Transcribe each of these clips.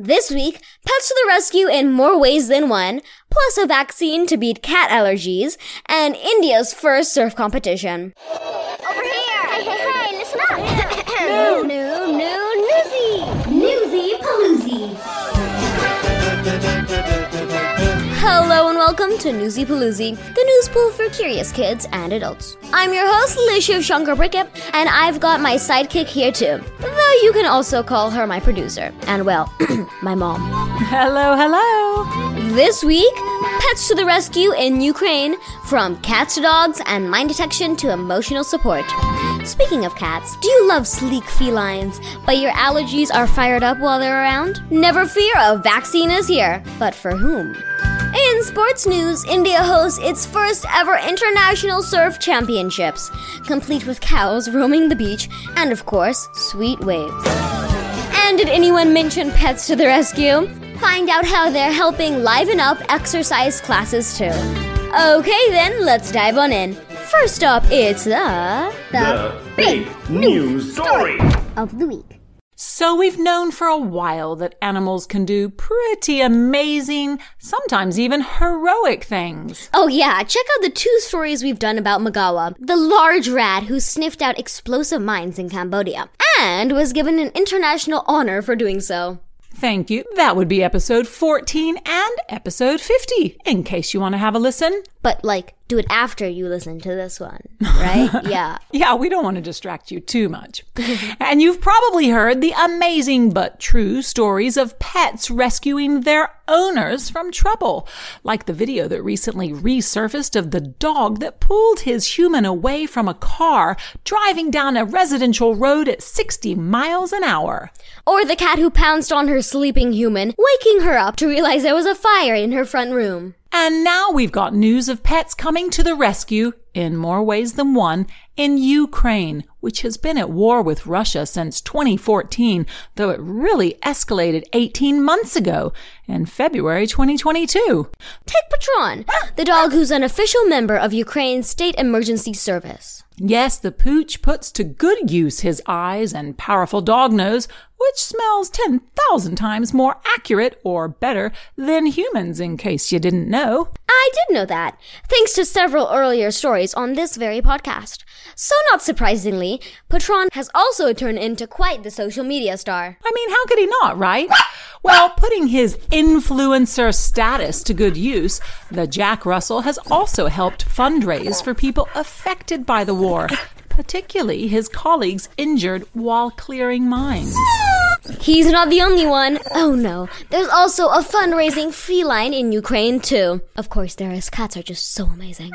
This week, pets to the rescue in more ways than one, plus a vaccine to beat cat allergies, and India's first surf competition. Over here! Hey, hey, hey, listen up! No, no, welcome to Newsy Pooloozi, the news pool for curious kids and adults. I'm your host, Lishiv Shankar Brickett, and I've got my sidekick here too. Though you can also call her my producer, and well, my mom. Hello, hello. This week, pets to the rescue in Ukraine, from cats to dogs and mind detection to emotional support. Speaking of cats, do you love sleek felines, but your allergies are fired up while they're around? Never fear, a vaccine is here. But for whom? In sports news, India hosts its first ever international surf championships, complete with cows roaming the beach and, of course, sweet waves. And did anyone mention pets to the rescue? Find out how they're helping liven up exercise classes too. Okay, then let's dive on in. First up, it's the The big news story. of the week. So, we've known for a while that animals can do pretty amazing, sometimes even heroic things. Oh yeah, check out the two stories we've done about Magawa, the large rat who sniffed out explosive mines in Cambodia, and was given an international honor for doing so. Thank you. That would be episode 14 and episode 50, in case you want to have a listen. But like, do it after you listen to this one, right? yeah. Yeah, we don't want to distract you too much. and you've probably heard the amazing but true stories of pets rescuing their owners from trouble, like the video that recently resurfaced of the dog that pulled his human away from a car driving down a residential road at 60 miles an hour. Or the cat who pounced on her sleeping human, waking her up to realize there was a fire in her front room. And now we've got news of pets coming to the rescue, in more ways than one, in Ukraine, which has been at war with Russia since 2014, though it really escalated 18 months ago, in February 2022. Take Patron, the dog who's an official member of Ukraine's state emergency service. Yes, the pooch puts to good use his eyes and powerful dog nose, which smells 10,000 times more accurate or better than humans, in case you didn't know. I did know that, thanks to several earlier stories on this very podcast. So, not surprisingly, Patron has also turned into quite the social media star. I mean, how could he not, right? Well, putting his influencer status to good use, the Jack Russell has also helped fundraise for people affected by the war, particularly his colleagues injured while clearing mines. He's not the only one. Oh no, there's also a fundraising feline in Ukraine too. Of course, there is. Cats are just so amazing.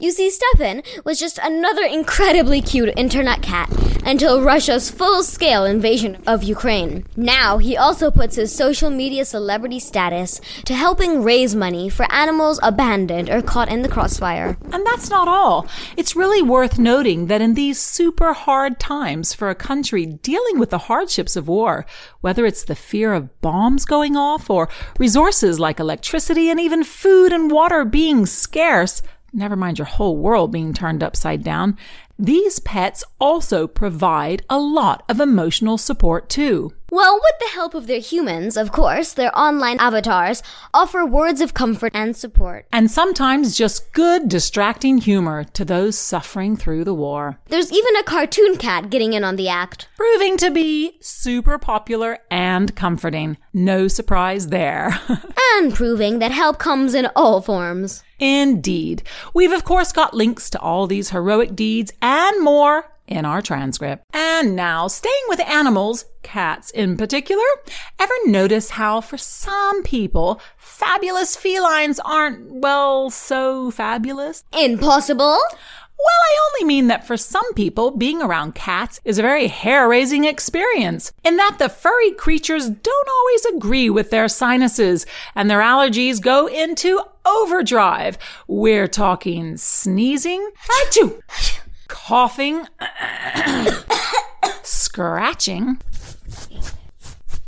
You see, Stefan was just another incredibly cute internet cat until Russia's full scale invasion of Ukraine. Now, he also puts his social media celebrity status to helping raise money for animals abandoned or caught in the crossfire. And that's not all. It's really worth noting that in these super hard times for a country dealing with the hardships of war, whether it's the fear of bombs going off or resources like electricity and even food and water being scarce, never mind your whole world being turned upside down, these pets also provide a lot of emotional support too. Well, with the help of their humans, of course, their online avatars offer words of comfort and support. And sometimes just good, distracting humor to those suffering through the war. There's even a cartoon cat getting in on the act. Proving to be super popular and comforting. No surprise there. And proving that help comes in all forms. Indeed. We've of course got links to all these heroic deeds and more in our transcript. And now, staying with animals, cats in particular, ever notice how for some people, fabulous felines aren't, well, so fabulous? Impossible? Well, I only mean that for some people, being around cats is a very hair raising experience, in that the furry creatures don't always agree with their sinuses, and their allergies go into overdrive. We're talking sneezing, achoo, coughing, scratching,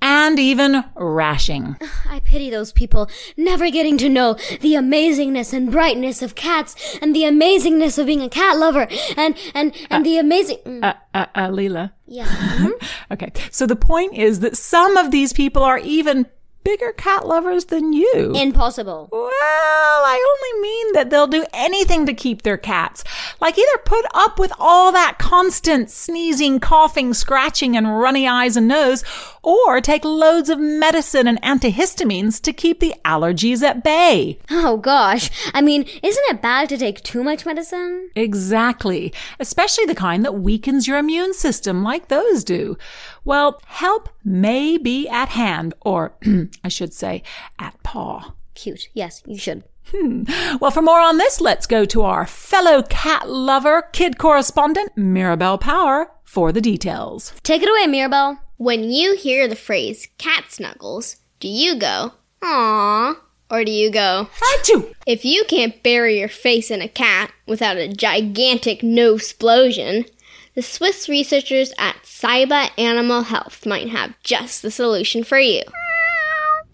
and even rashing. I pity those people, never getting to know the amazingness and brightness of cats, and the amazingness of being a cat lover, and and and the amazing. Mm, Uh, uh, uh, Leela. yeah. mhm. Okay, so the point is that some of these people are even bigger cat lovers than you. Impossible. Well, I only mean that they'll do anything to keep their cats. Like either put up with all that constant sneezing, coughing, scratching, and runny eyes and nose, or take loads of medicine and antihistamines to keep the allergies at bay. Oh gosh. I mean, isn't it bad to take too much medicine? Exactly. Especially the kind that weakens your immune system like those do. Well, help may be at hand, or I should say, at paw. Cute. Yes, you should. Hmm. Well, for more on this, let's go to our fellow cat lover, kid correspondent, Mirabelle Power, for the details. Take it away, Mirabelle. When you hear the phrase cat snuggles, do you go, aww, or do you go, Achoo! if you can't bury your face in a cat without a gigantic no explosion, the Swiss researchers at Saiba Animal Health might have just the solution for you.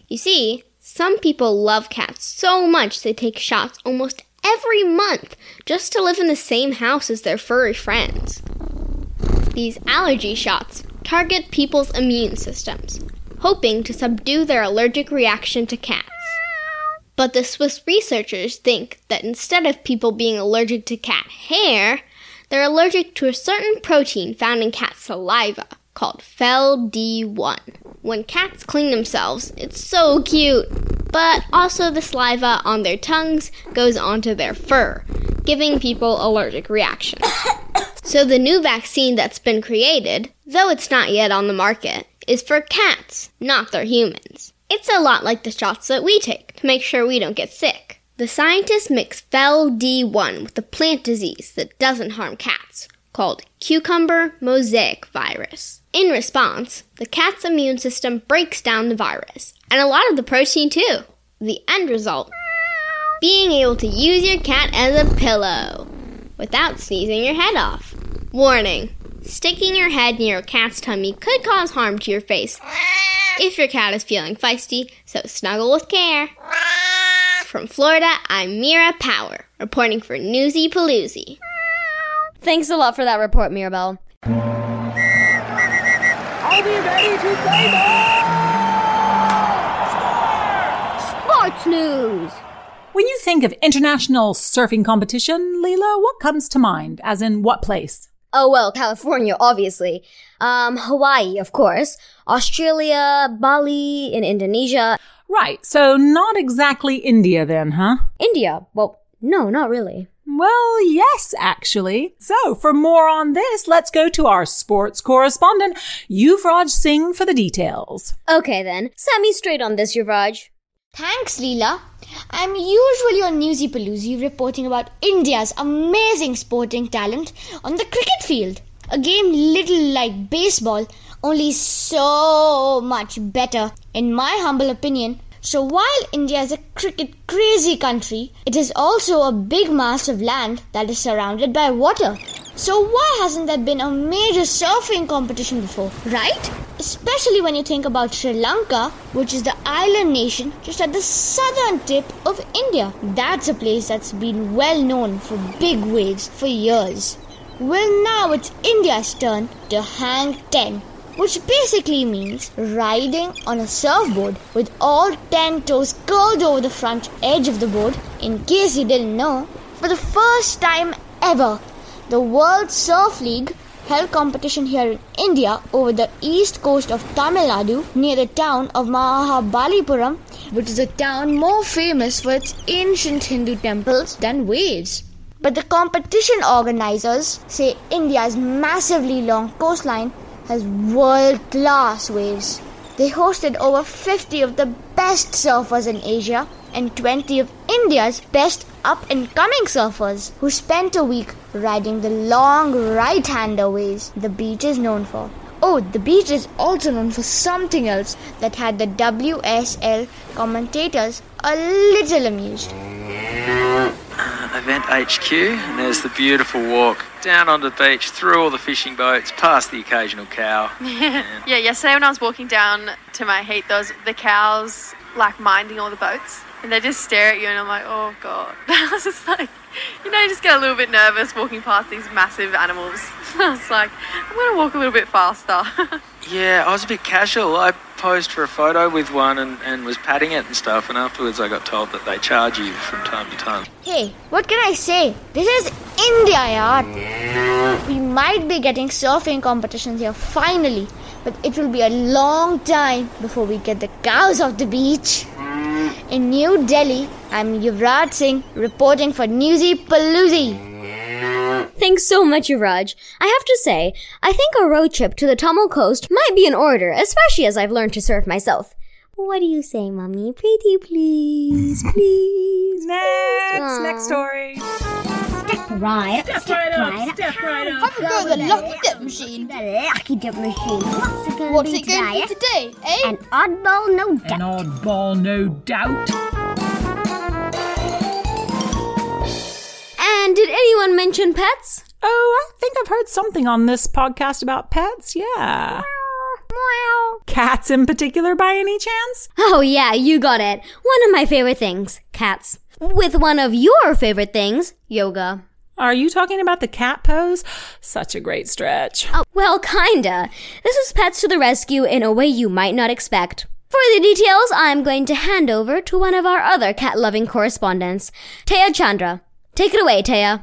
You see, some people love cats so much they take shots almost every month just to live in the same house as their furry friends. These allergy shots target people's immune systems, hoping to subdue their allergic reaction to cats. But the Swiss researchers think that instead of people being allergic to cat hair, they're allergic to a certain protein found in cat saliva called FeLD1. When cats clean themselves, it's so cute. But also the saliva on their tongues goes onto their fur, giving people allergic reactions. So the new vaccine that's been created, though it's not yet on the market, is for cats, not their humans. It's a lot like the shots that we take to make sure we don't get sick. The scientists mix FeLD1 with a plant disease that doesn't harm cats, called cucumber mosaic virus. In response, the cat's immune system breaks down the virus, and a lot of the protein too. The end result being able to use your cat as a pillow without sneezing your head off. Warning sticking your head near a cat's tummy could cause harm to your face if your cat is feeling feisty, so snuggle with care. From Florida, I'm Mira Power, reporting for Newsy Pooloozi. Thanks a lot for that report, Mirabelle. Sports news. When you think of international surfing competition, Leela, what comes to mind? As in what place? Oh well, California, obviously. Um, Hawaii, of course. Australia, Bali, in Indonesia. Right, so not exactly India then, huh? India. Well, no, not really. Well, yes, actually. So, for more on this, let's go to our sports correspondent, Yuvraj Singh, for the details. Okay then, set me straight on this, Yuvraj. Thanks, Leela. I'm usually on Newsy Pooloozi reporting about India's amazing sporting talent on the cricket field. A game little like baseball, only so much better, in my humble opinion. So while India is a cricket crazy country, it is also a big mass of land that is surrounded by water. So why hasn't there been a major surfing competition before, right? Especially when you think about Sri Lanka, which is the island nation just at the southern tip of India. That's a place that's been well known for big waves for years. Well, now it's India's turn to hang 10, which basically means riding on a surfboard with all 10 toes curled over the front edge of the board. In case you didn't know, for the first time ever, the World Surf League held competition here in India over the east coast of Tamil Nadu near the town of Mahabalipuram, which is a town more famous for its ancient Hindu temples than waves. But the competition organizers say India's massively long coastline has world class waves. They hosted over 50 of the best surfers in Asia and 20 of India's best up and coming surfers who spent a week riding the long right hander waves the beach is known for. Oh, the beach is also known for something else that had the WSL commentators a little amused. Uh, event HQ, and there's the beautiful walk down onto the beach, through all the fishing boats, past the occasional cow. Yeah, yesterday when I was walking down to my heat, there was the cows like minding all the boats, and they just stare at you, and I'm like, oh god. I was just like, you know, you just get a little bit nervous walking past these massive animals. I was like, I'm gonna walk a little bit faster. Yeah, I was a bit casual. I posed for a photo with one and, and was patting it and stuff, and afterwards I got told that they charge you from time to time. Hey, what can I say? This is India, yaar. We might be getting surfing competitions here finally, but it will be a long time before we get the cows off the beach. In New Delhi, I'm Yuvraj Singh reporting for Newsy Pooloozi. Thanks so much, Yuvraj. I have to say, I think a road trip to the Tamil coast might be in order, especially as I've learned to surf myself. What do you say, Mummy? Pretty please, please. Next, next story. Right. Step right up, step right up. Have a go at the lucky dip machine. The lucky dip machine. What's it gonna What's be it going to today? be today, eh? An oddball, no doubt. An oddball, no doubt. And did anyone mention pets? Oh, I think I've heard something on this podcast about pets. Yeah. Cats in particular, by any chance? Oh, yeah, you got it. One of my favorite things cats. With one of your favorite things yoga. Are you talking about the cat pose? Such a great stretch. Oh, well, kinda. This is Pets to the Rescue in a way you might not expect. For the details, I'm going to hand over to one of our other cat loving correspondents, Taya Chandra. Take it away, Taya.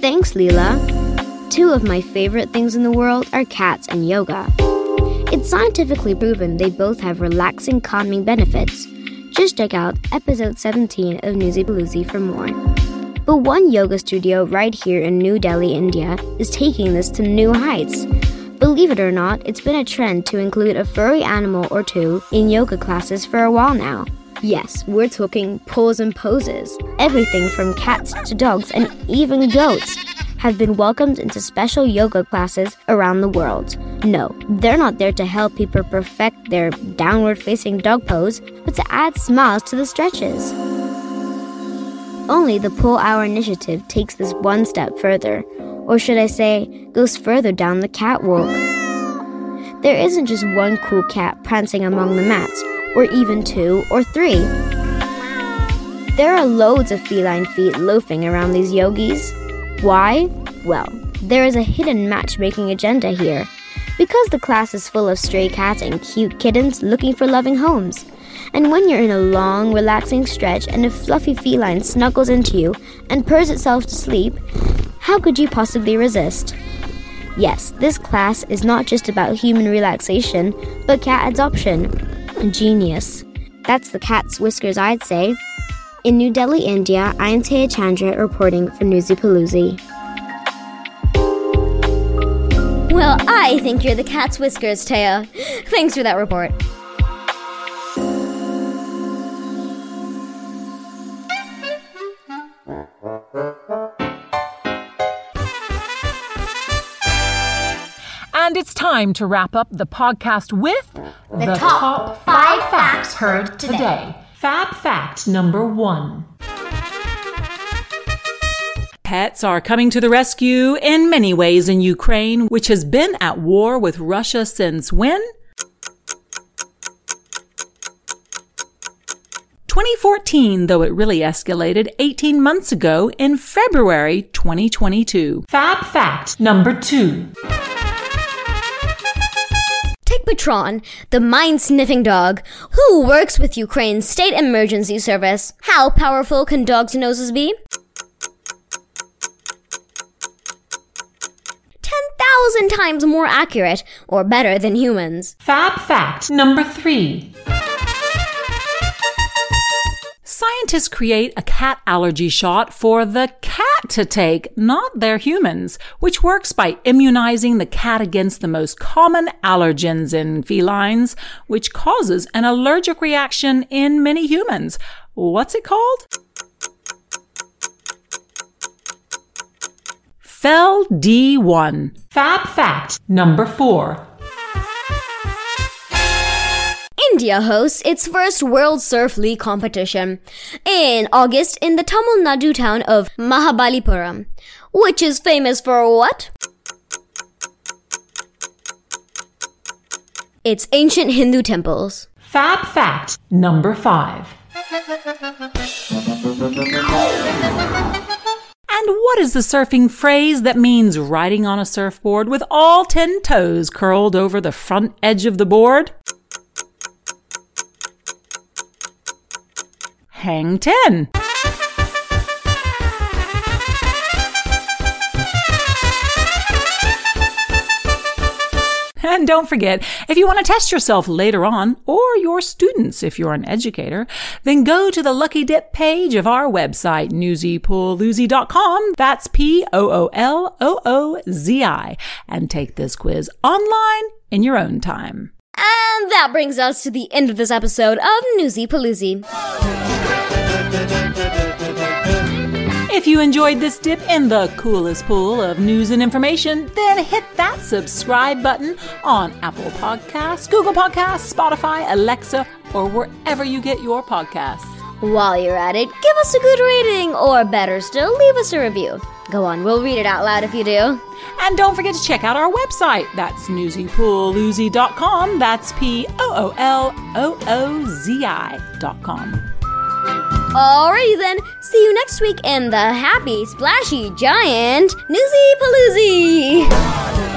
Thanks, Leela. Two of my favorite things in the world are cats and yoga. It's scientifically proven they both have relaxing, calming benefits. Just check out episode 17 of Newsy Pooloozi for more. But one yoga studio right here in New Delhi, India, is taking this to new heights. Believe it or not, it's been a trend to include a furry animal or two in yoga classes for a while now. Yes, we're talking paws and poses. Everything from cats to dogs and even goats have been welcomed into special yoga classes around the world. No, they're not there to help people perfect their downward facing dog pose, but to add smiles to the stretches. Only the Pull Hour initiative takes this one step further, or should I say, goes further down the catwalk. There isn't just one cool cat prancing among the mats, or even two or three. There are loads of feline feet loafing around these yogis. Why? Well, there is a hidden matchmaking agenda here. Because the class is full of stray cats and cute kittens looking for loving homes. And when you're in a long, relaxing stretch and a fluffy feline snuggles into you and purrs itself to sleep, how could you possibly resist? Yes, this class is not just about human relaxation, but cat adoption. Genius. That's the cat's whiskers, I'd say. In New Delhi, India, I am Taya Chandra reporting for Newsy Pooloozi. Well, I think you're the cat's whiskers, Taya. Thanks for that report. And it's time to wrap up the podcast with the, top five facts heard today. Fab fact number one. Pets are coming to the rescue in many ways in Ukraine, which has been at war with Russia since when? 2014, though it really escalated 18 months ago in February 2022. Fab fact number two. Patron, the mind sniffing dog, who works with Ukraine's state emergency service. How powerful can dogs' noses be? 10,000 times more accurate or better than humans. Fab fact number three. Scientists create a cat allergy shot for the cat to take, not their humans, which works by immunizing the cat against the most common allergens in felines, which causes an allergic reaction in many humans. What's it called? Fel D1. Fab fact number four. India hosts its first World Surf League competition in August in the Tamil Nadu town of Mahabalipuram, which is famous for what? Its ancient Hindu temples. Fab fact number five. And what is the surfing phrase that means riding on a surfboard with all 10 toes curled over the front edge of the board? Hang 10. And don't forget, if you want to test yourself later on, or your students if you're an educator, then go to the Lucky Dip page of our website, newsypooloozi.com. That's P-O-O-L-O-O-Z-I. And take this quiz online in your own time. And that brings us to the end of this episode of Newsy Pooloozi. If you enjoyed this dip in the coolest pool of news and information, then hit that subscribe button on Apple Podcasts, Google Podcasts, Spotify, Alexa, or wherever you get your podcasts. While you're at it, give us a good rating, or better still, leave us a review. Go on, we'll read it out loud if you do. And don't forget to check out our website. That's newsypooloozi.com. That's P O O L O O Z I.com. Alrighty then, see you next week in the happy, splashy, giant Newsy Pooloozi!